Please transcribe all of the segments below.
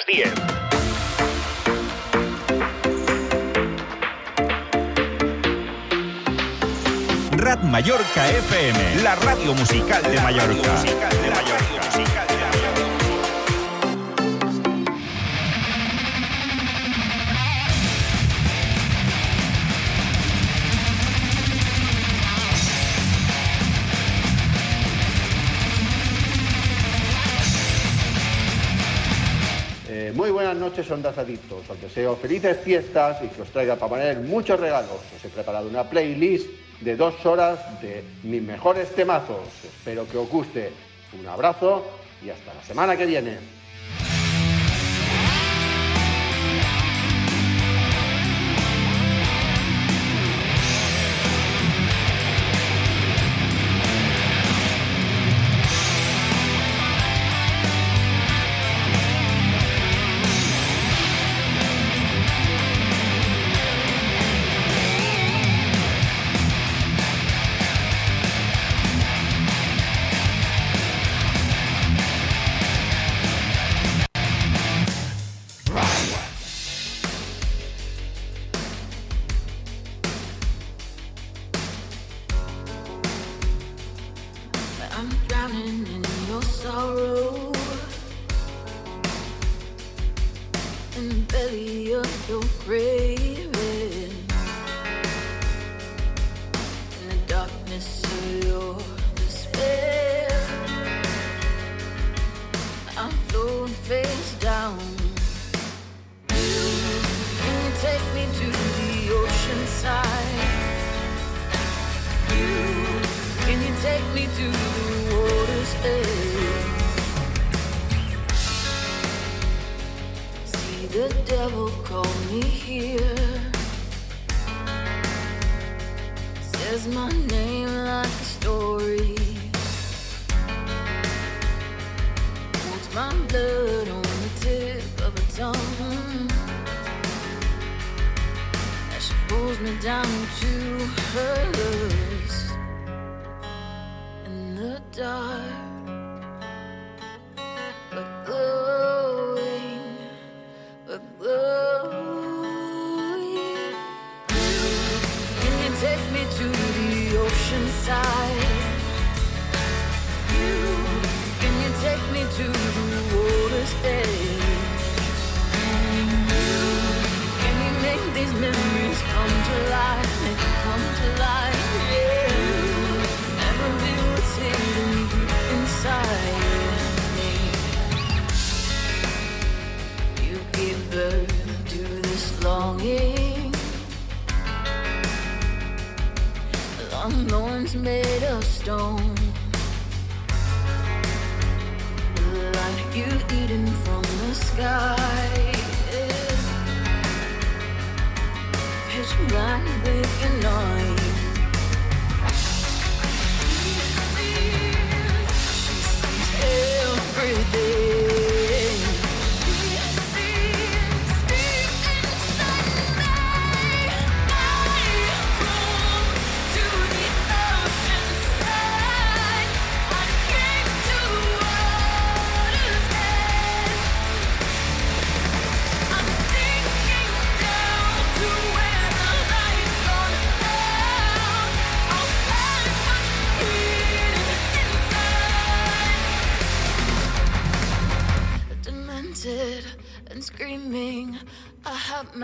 las 10. Rad Mallorca FM, la radio musical de Mallorca. Noches, ondas adictos. Os deseo felices fiestas y que os traiga para poner muchos regalos. Os he preparado una playlist de dos horas de mis mejores temazos. Espero que os guste. Un abrazo y hasta la semana que viene.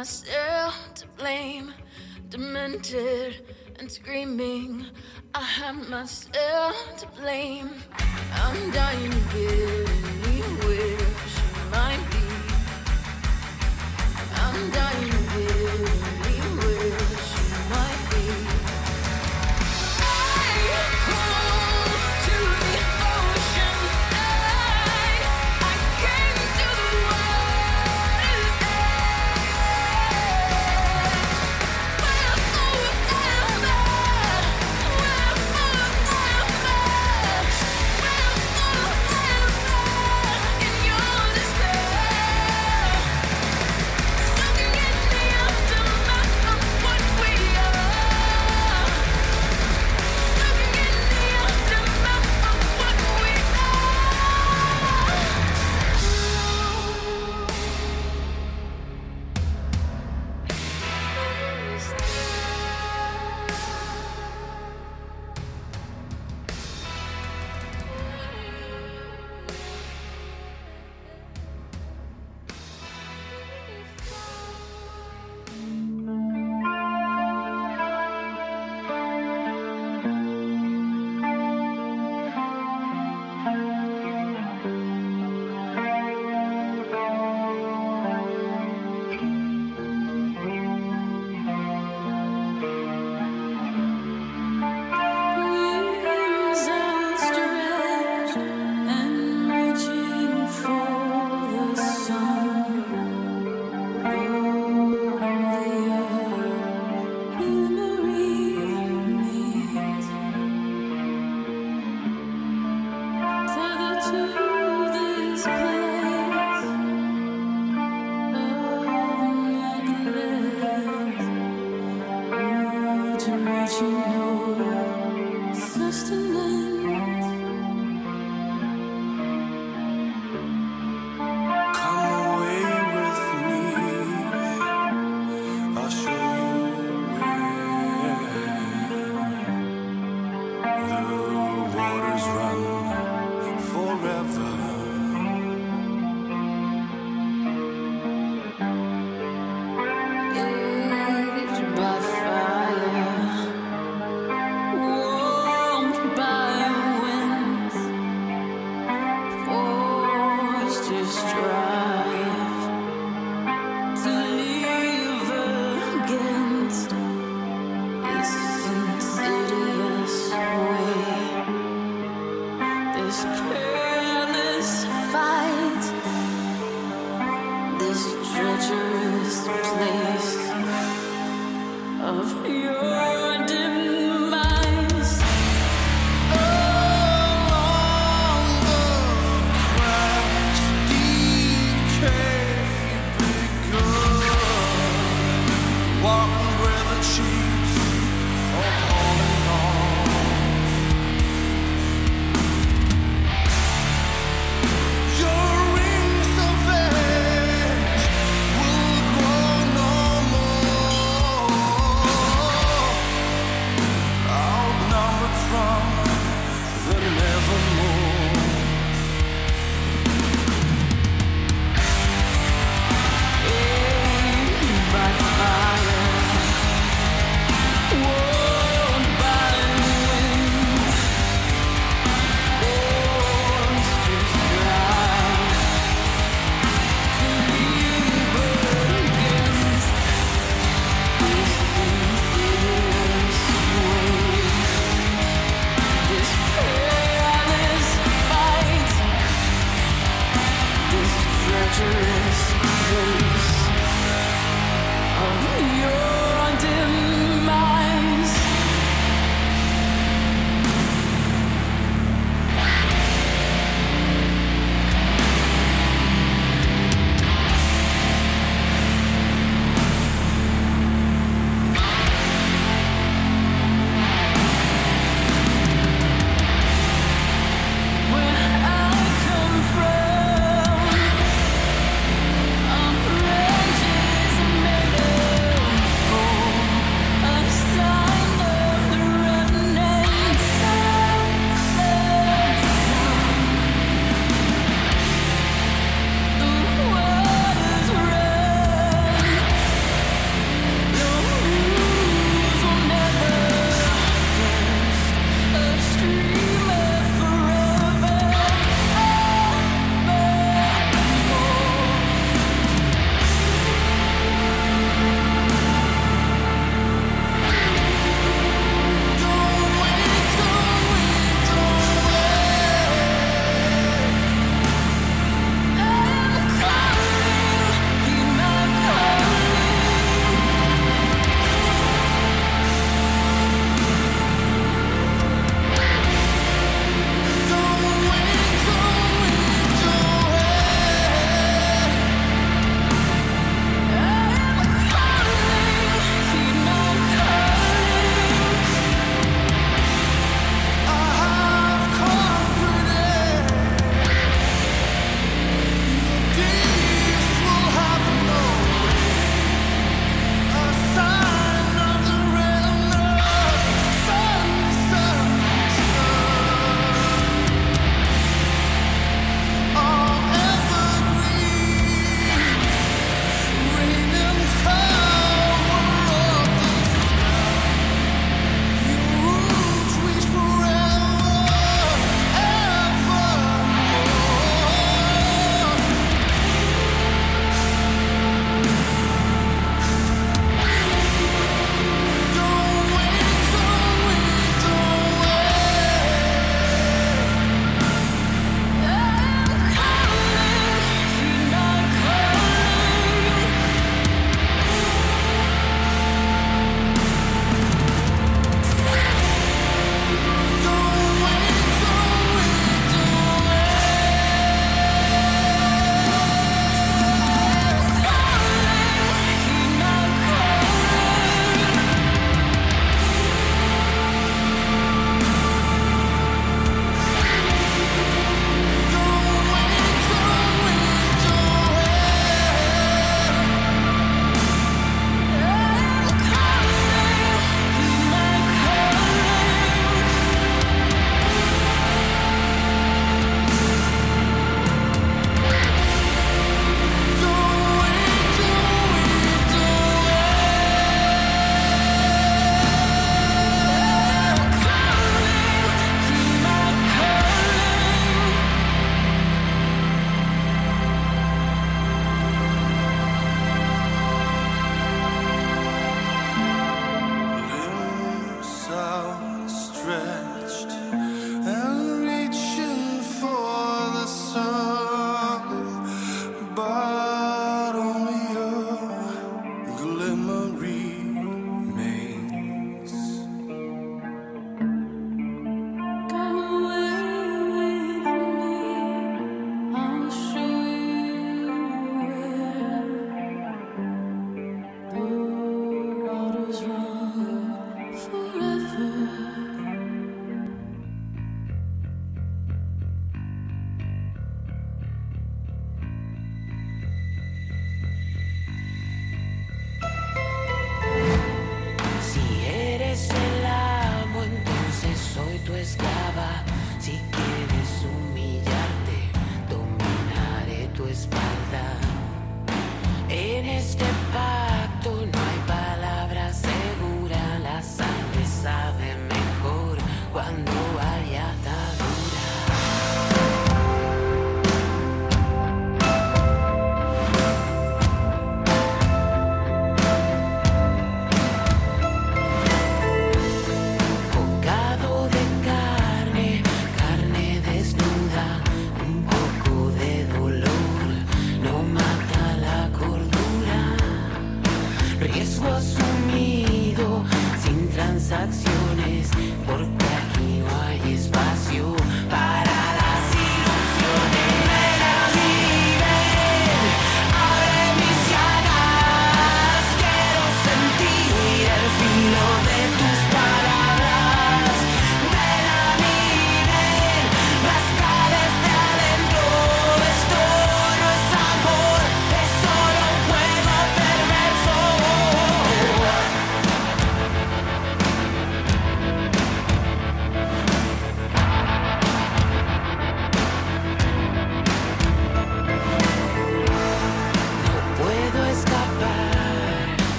Myself to blame, demented and screaming. I have myself to blame. I'm dying to get anywhere she might be. I'm dying to get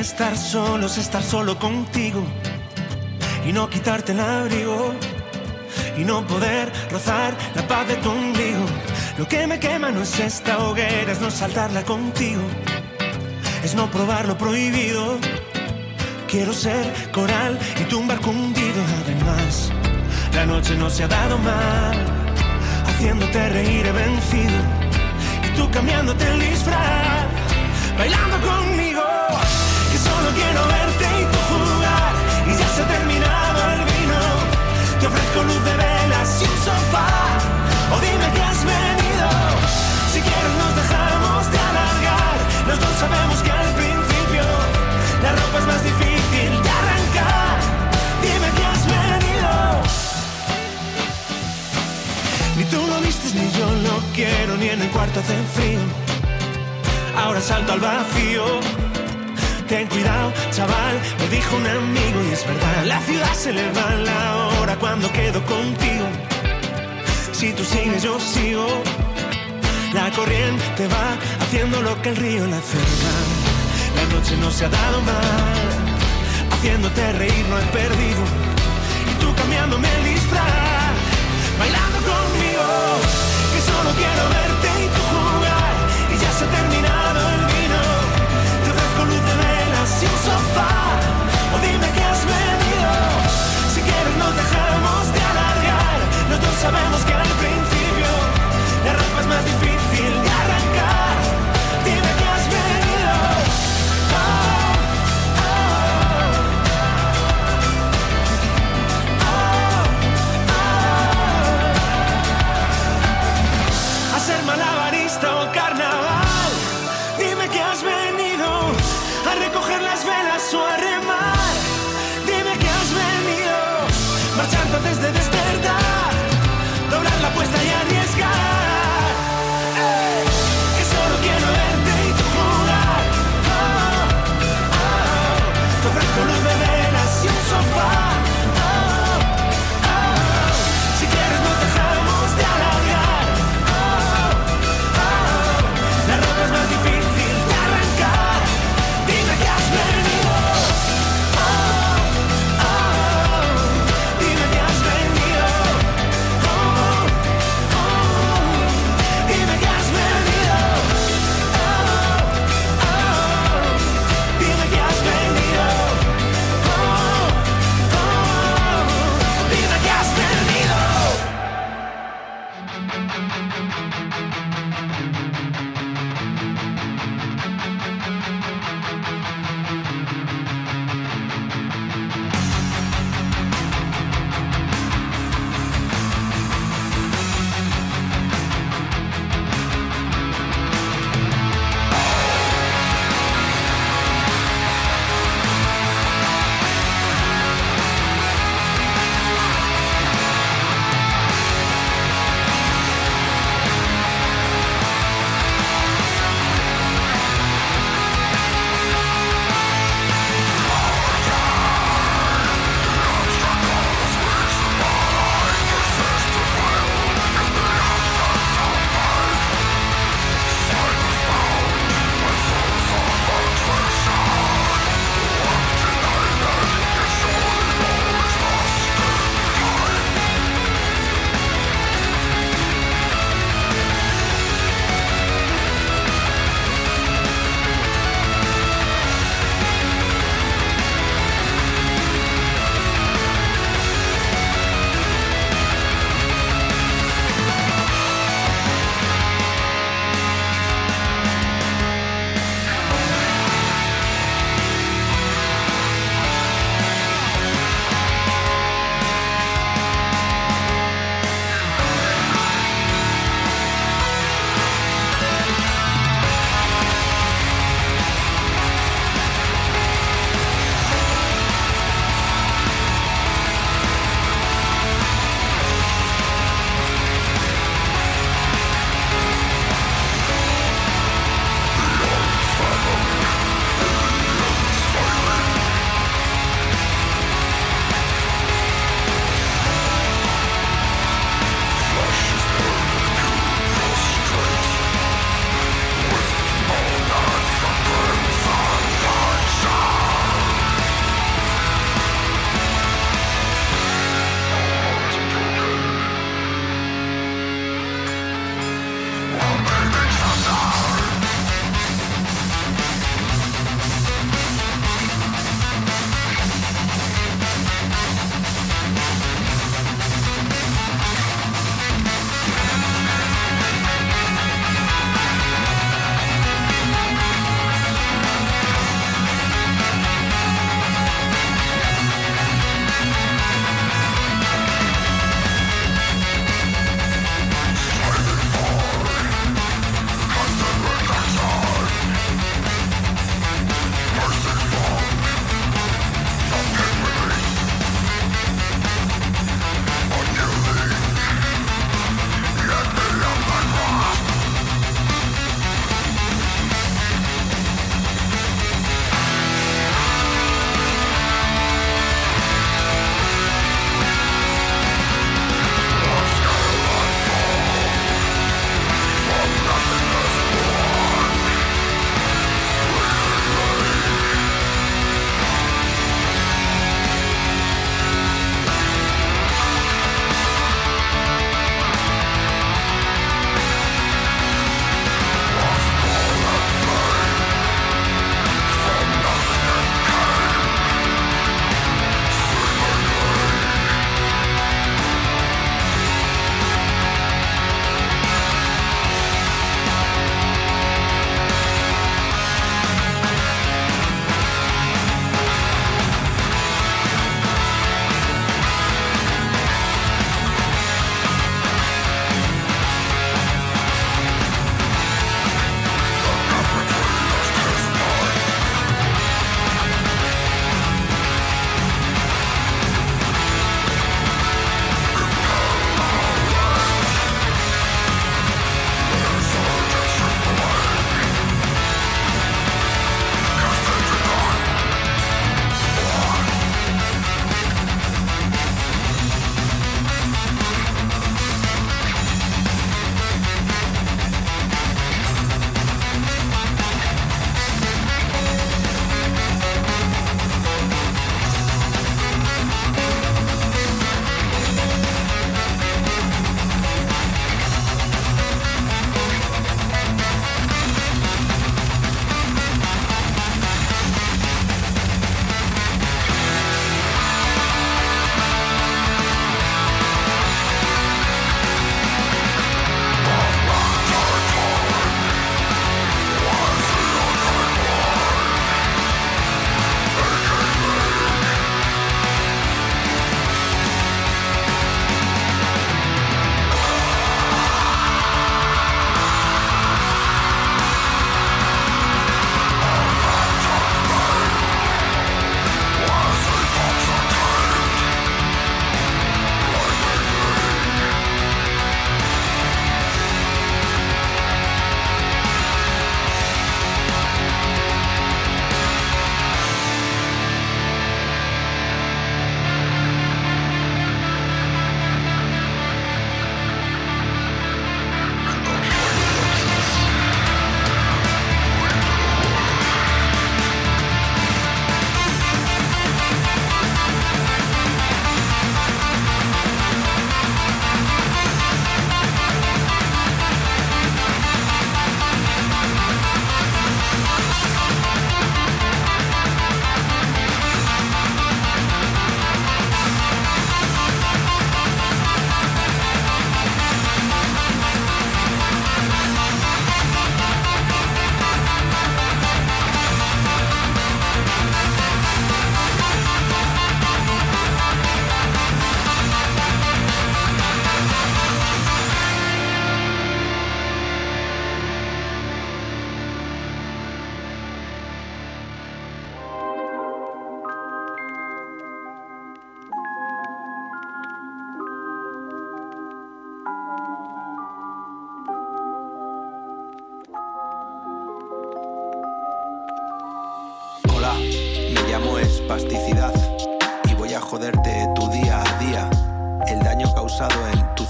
estar solo es estar solo contigo y no quitarte el abrigo y no poder rozar la paz de tu ombligo. Lo que me quema no es esta hoguera, es no saltarla contigo, es no probar lo prohibido. Quiero ser coral y tumbar cundido. Además, la noche no se ha dado mal, haciéndote reír he vencido y tú cambiándote el disfraz, bailando conmigo Te ofrezco luz de velas y un sofá. O dime que has venido. Si quieres nos dejamos de alargar. Los dos sabemos que al principio la ropa es más difícil de arrancar. Dime que has venido. Ni tú lo vistes ni yo lo quiero, ni en el cuarto hace frío. Ahora salto al vacío. Ten cuidado, chaval, me dijo un amigo y es verdad. La ciudad se le va la hora cuando quedo contigo. Si tú sigues, yo sigo. La corriente va haciendo lo que el río la mal. La noche no se ha dado mal. Haciéndote reír no he perdido. Y tú cambiándome el disfraz. Bailando conmigo. Que solo quiero verte sabemos que al principio la ropa es más difícil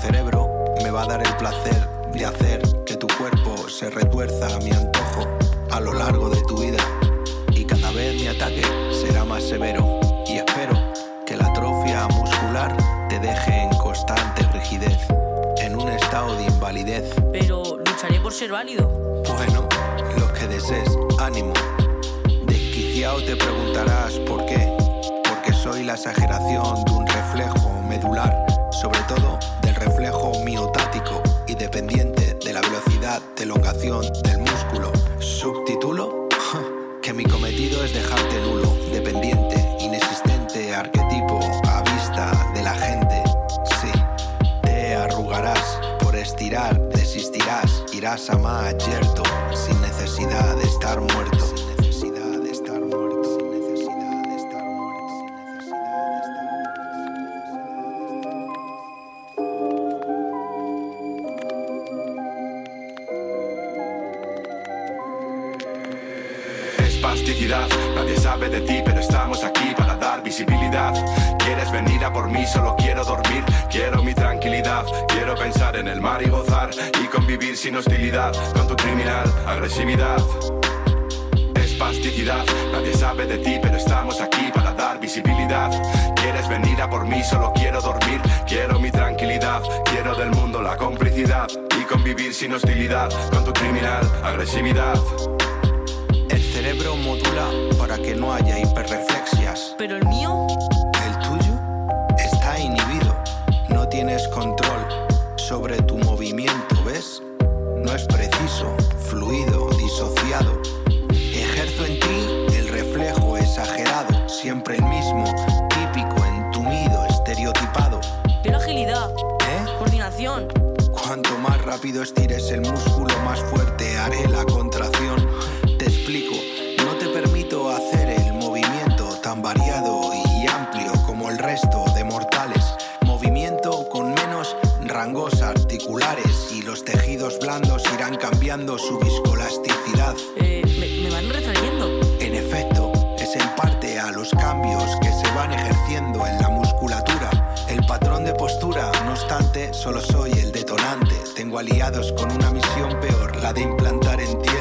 cerebro me va a dar el placer de hacer que tu cuerpo se retuerza a mi antojo a lo largo de tu vida. Y cada vez mi ataque será más severo. Y espero que la atrofia muscular te deje en constante rigidez, en un estado de invalidez. Pero lucharé por ser válido. Bueno, lo que desees, ánimo. Desquiciado te preguntarás por qué. Porque soy la exageración de un reflejo medular, sobre todo reflejo miotático y dependiente de la velocidad de elongación del músculo. Subtítulo: que mi cometido es dejarte nulo, dependiente, inexistente, arquetipo a vista de la gente. Sí, te arrugarás por estirar, desistirás, irás a más yerto, sin necesidad de estar muerto. De ti, pero estamos aquí para dar visibilidad. Quieres venir a por mí, solo quiero dormir, quiero mi tranquilidad, quiero pensar en el mar y gozar y convivir sin hostilidad con tu criminal agresividad. Espasticidad, nadie sabe de ti, pero estamos aquí para dar visibilidad. Quieres venir a por mí, solo quiero dormir, quiero mi tranquilidad, quiero del mundo la complicidad y convivir sin hostilidad con tu criminal agresividad. El cerebro modula para que no haya hiperreflexias. Pero el mío, El tuyo está inhibido. No tienes control sobre tu movimiento, ¿ves? No es preciso, fluido, disociado. Ejerzo en ti el reflejo exagerado, siempre el mismo, típico, entumido, estereotipado. pero agilidad, ¿Eh? coordinación. Cuanto más rápido estires el músculo, más fuerte haré la contracción. Cambiando su viscoelasticidad. Eh, me, me van retrayendo. En efecto, es en parte a los cambios que se van ejerciendo en la musculatura. El patrón de postura, no obstante, solo soy el detonante. Tengo aliados con una misión peor, la de implantar en ti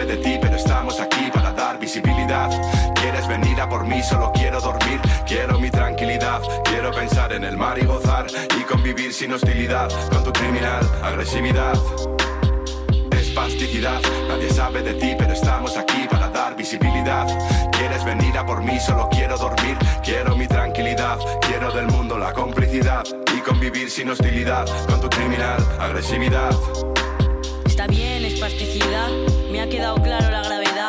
sabe de ti, pero estamos aquí para dar visibilidad. Quieres venir a por mí, solo quiero dormir, quiero mi tranquilidad, quiero pensar en el mar y gozar y convivir sin hostilidad con tu criminal agresividad. Espasticidad, nadie sabe de ti, pero estamos aquí para dar visibilidad. Quieres venir a por mí, solo quiero dormir, quiero mi tranquilidad, quiero del mundo la complicidad y convivir sin hostilidad con tu criminal agresividad. Está bien, espasticidad. Me ha quedado claro la gravedad.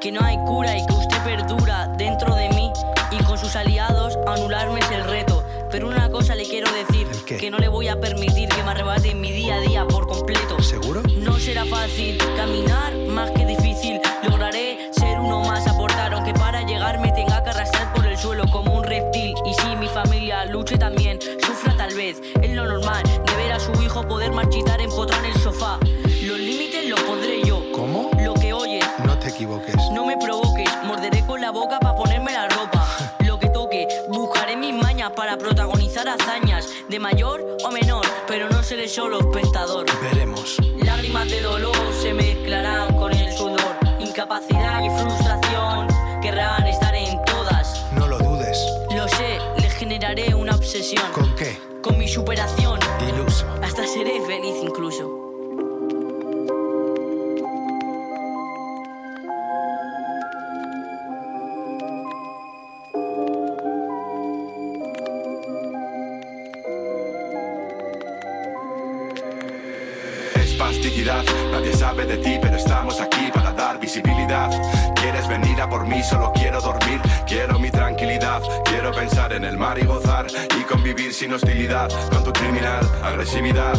Que no hay cura y que usted perdura dentro de mí. Y con sus aliados, anularme es el reto. Pero una cosa le quiero decir: que no le voy a permitir que me arrebate mi día a día por completo. ¿Seguro? No será fácil de mayor o menor, pero no seré solo espectador. Veremos. Lágrimas de dolor se mezclarán con el sudor. Incapacidad y frustración querrán estar en todas. No lo dudes. Lo sé, les generaré una obsesión. Quieres venir a por mí, solo quiero dormir, quiero mi tranquilidad, quiero pensar en el mar y gozar y convivir sin hostilidad con tu criminal agresividad.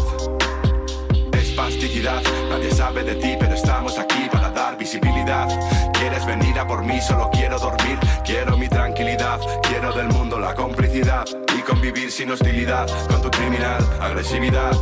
Espasticidad, nadie sabe de ti, pero estamos aquí para dar visibilidad. Quieres venir a por mí, solo quiero dormir, quiero mi tranquilidad, quiero del mundo la complicidad y convivir sin hostilidad con tu criminal agresividad.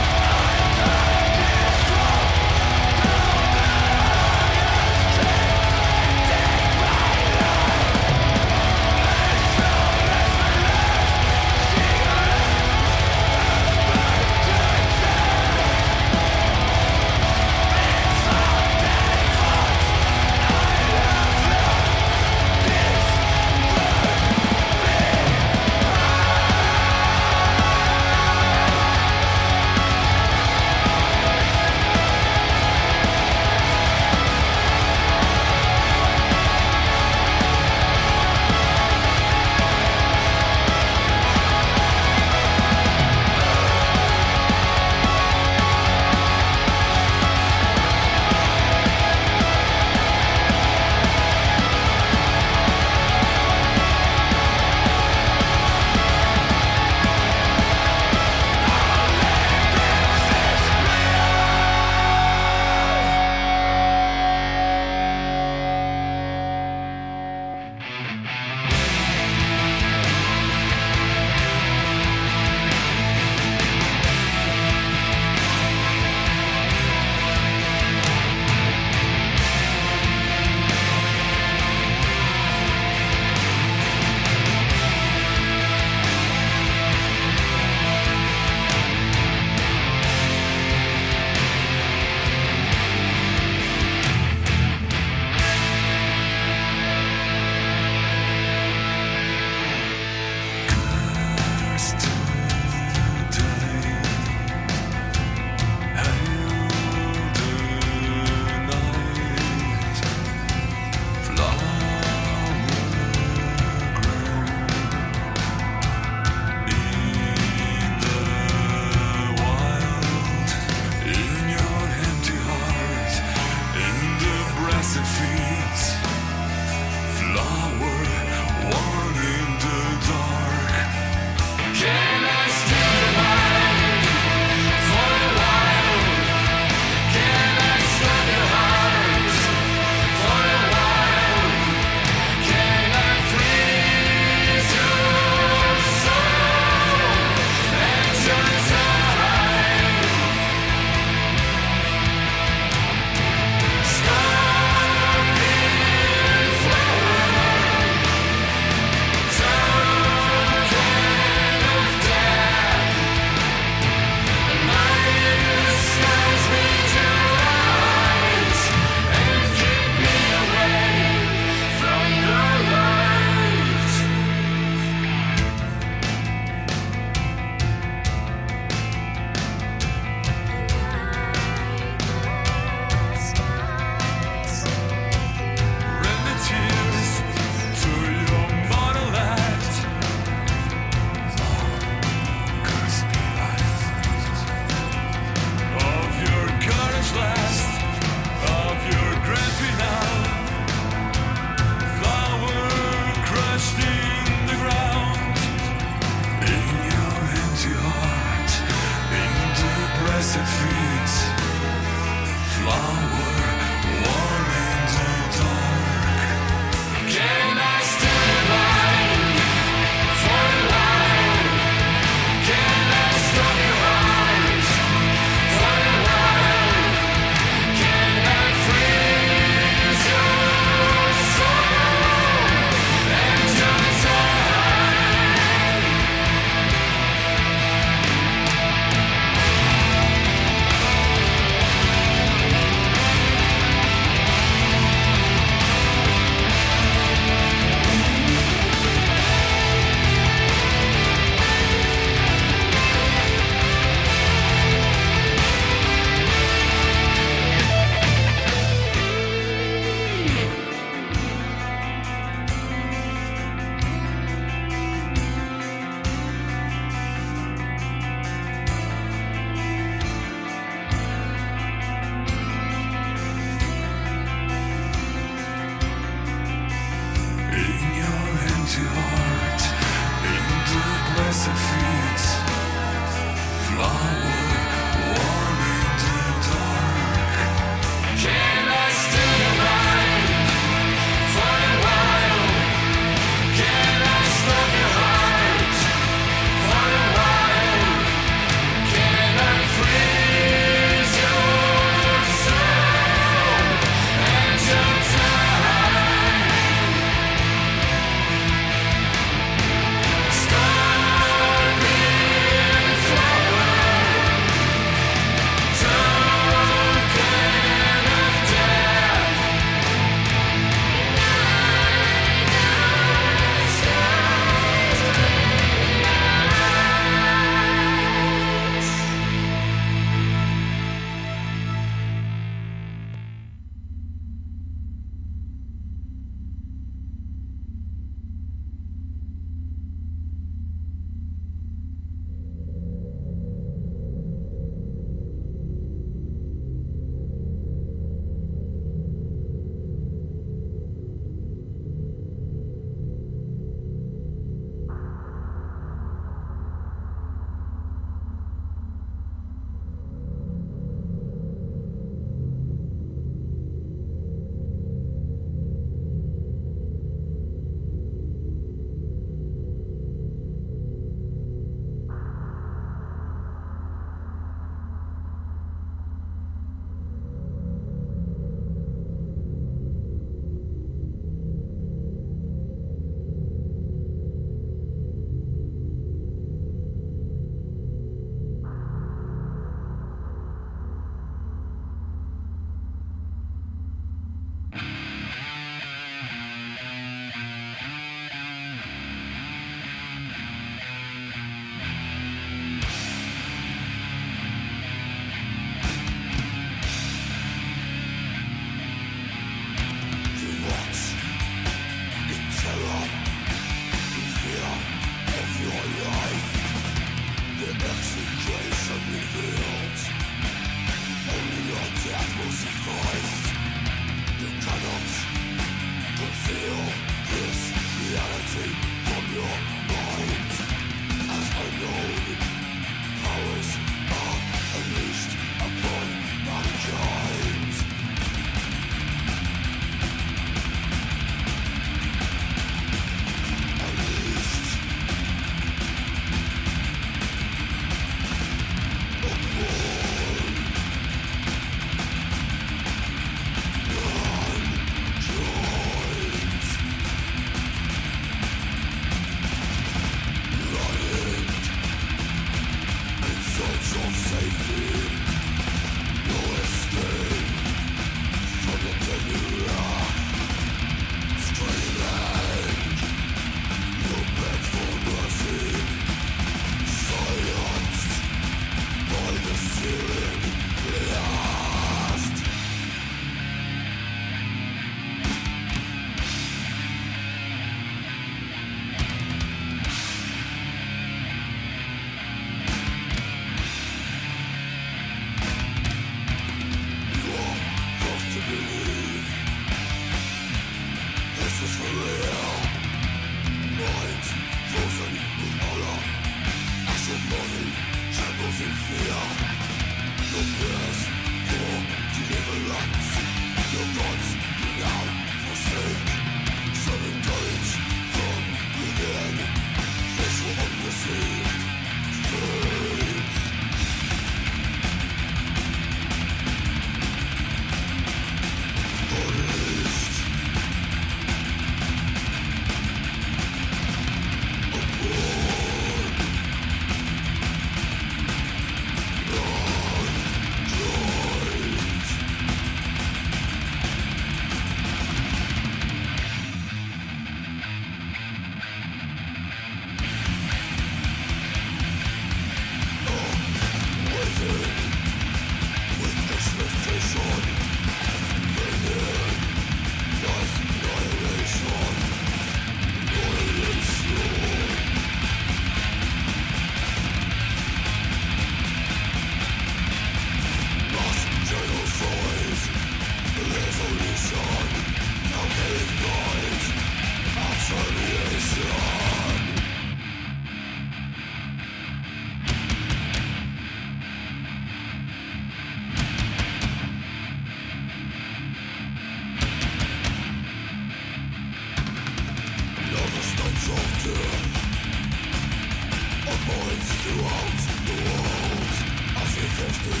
Thank you.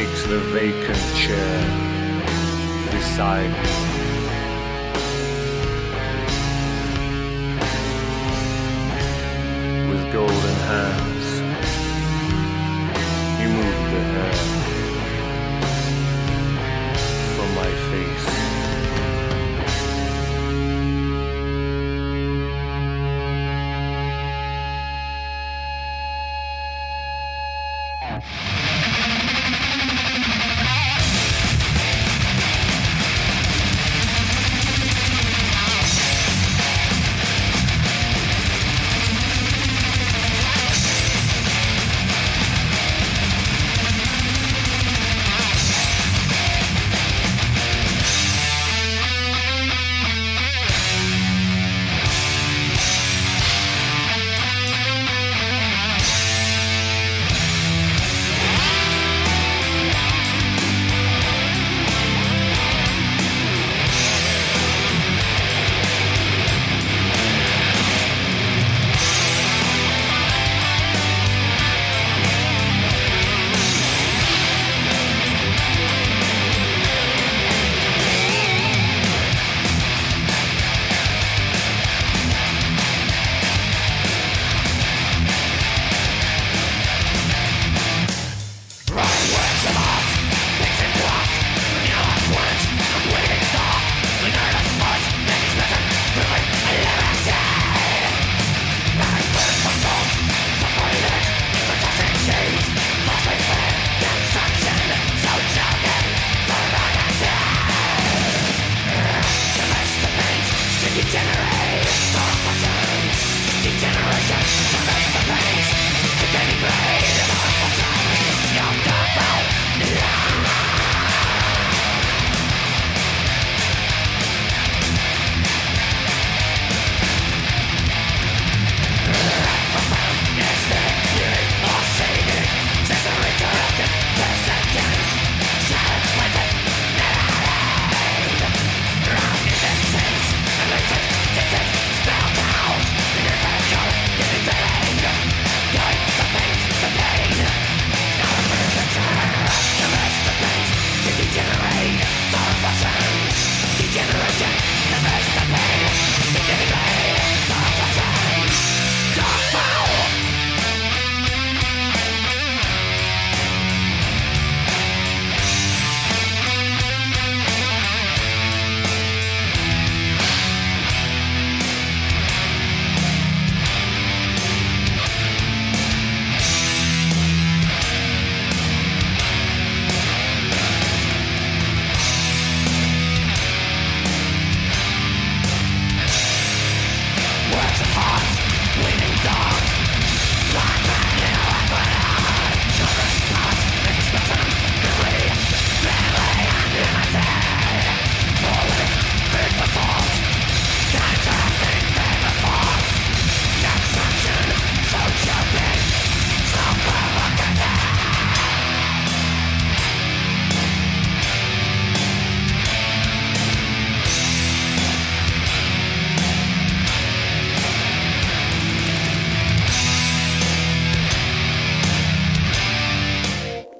Takes the vacant chair beside me.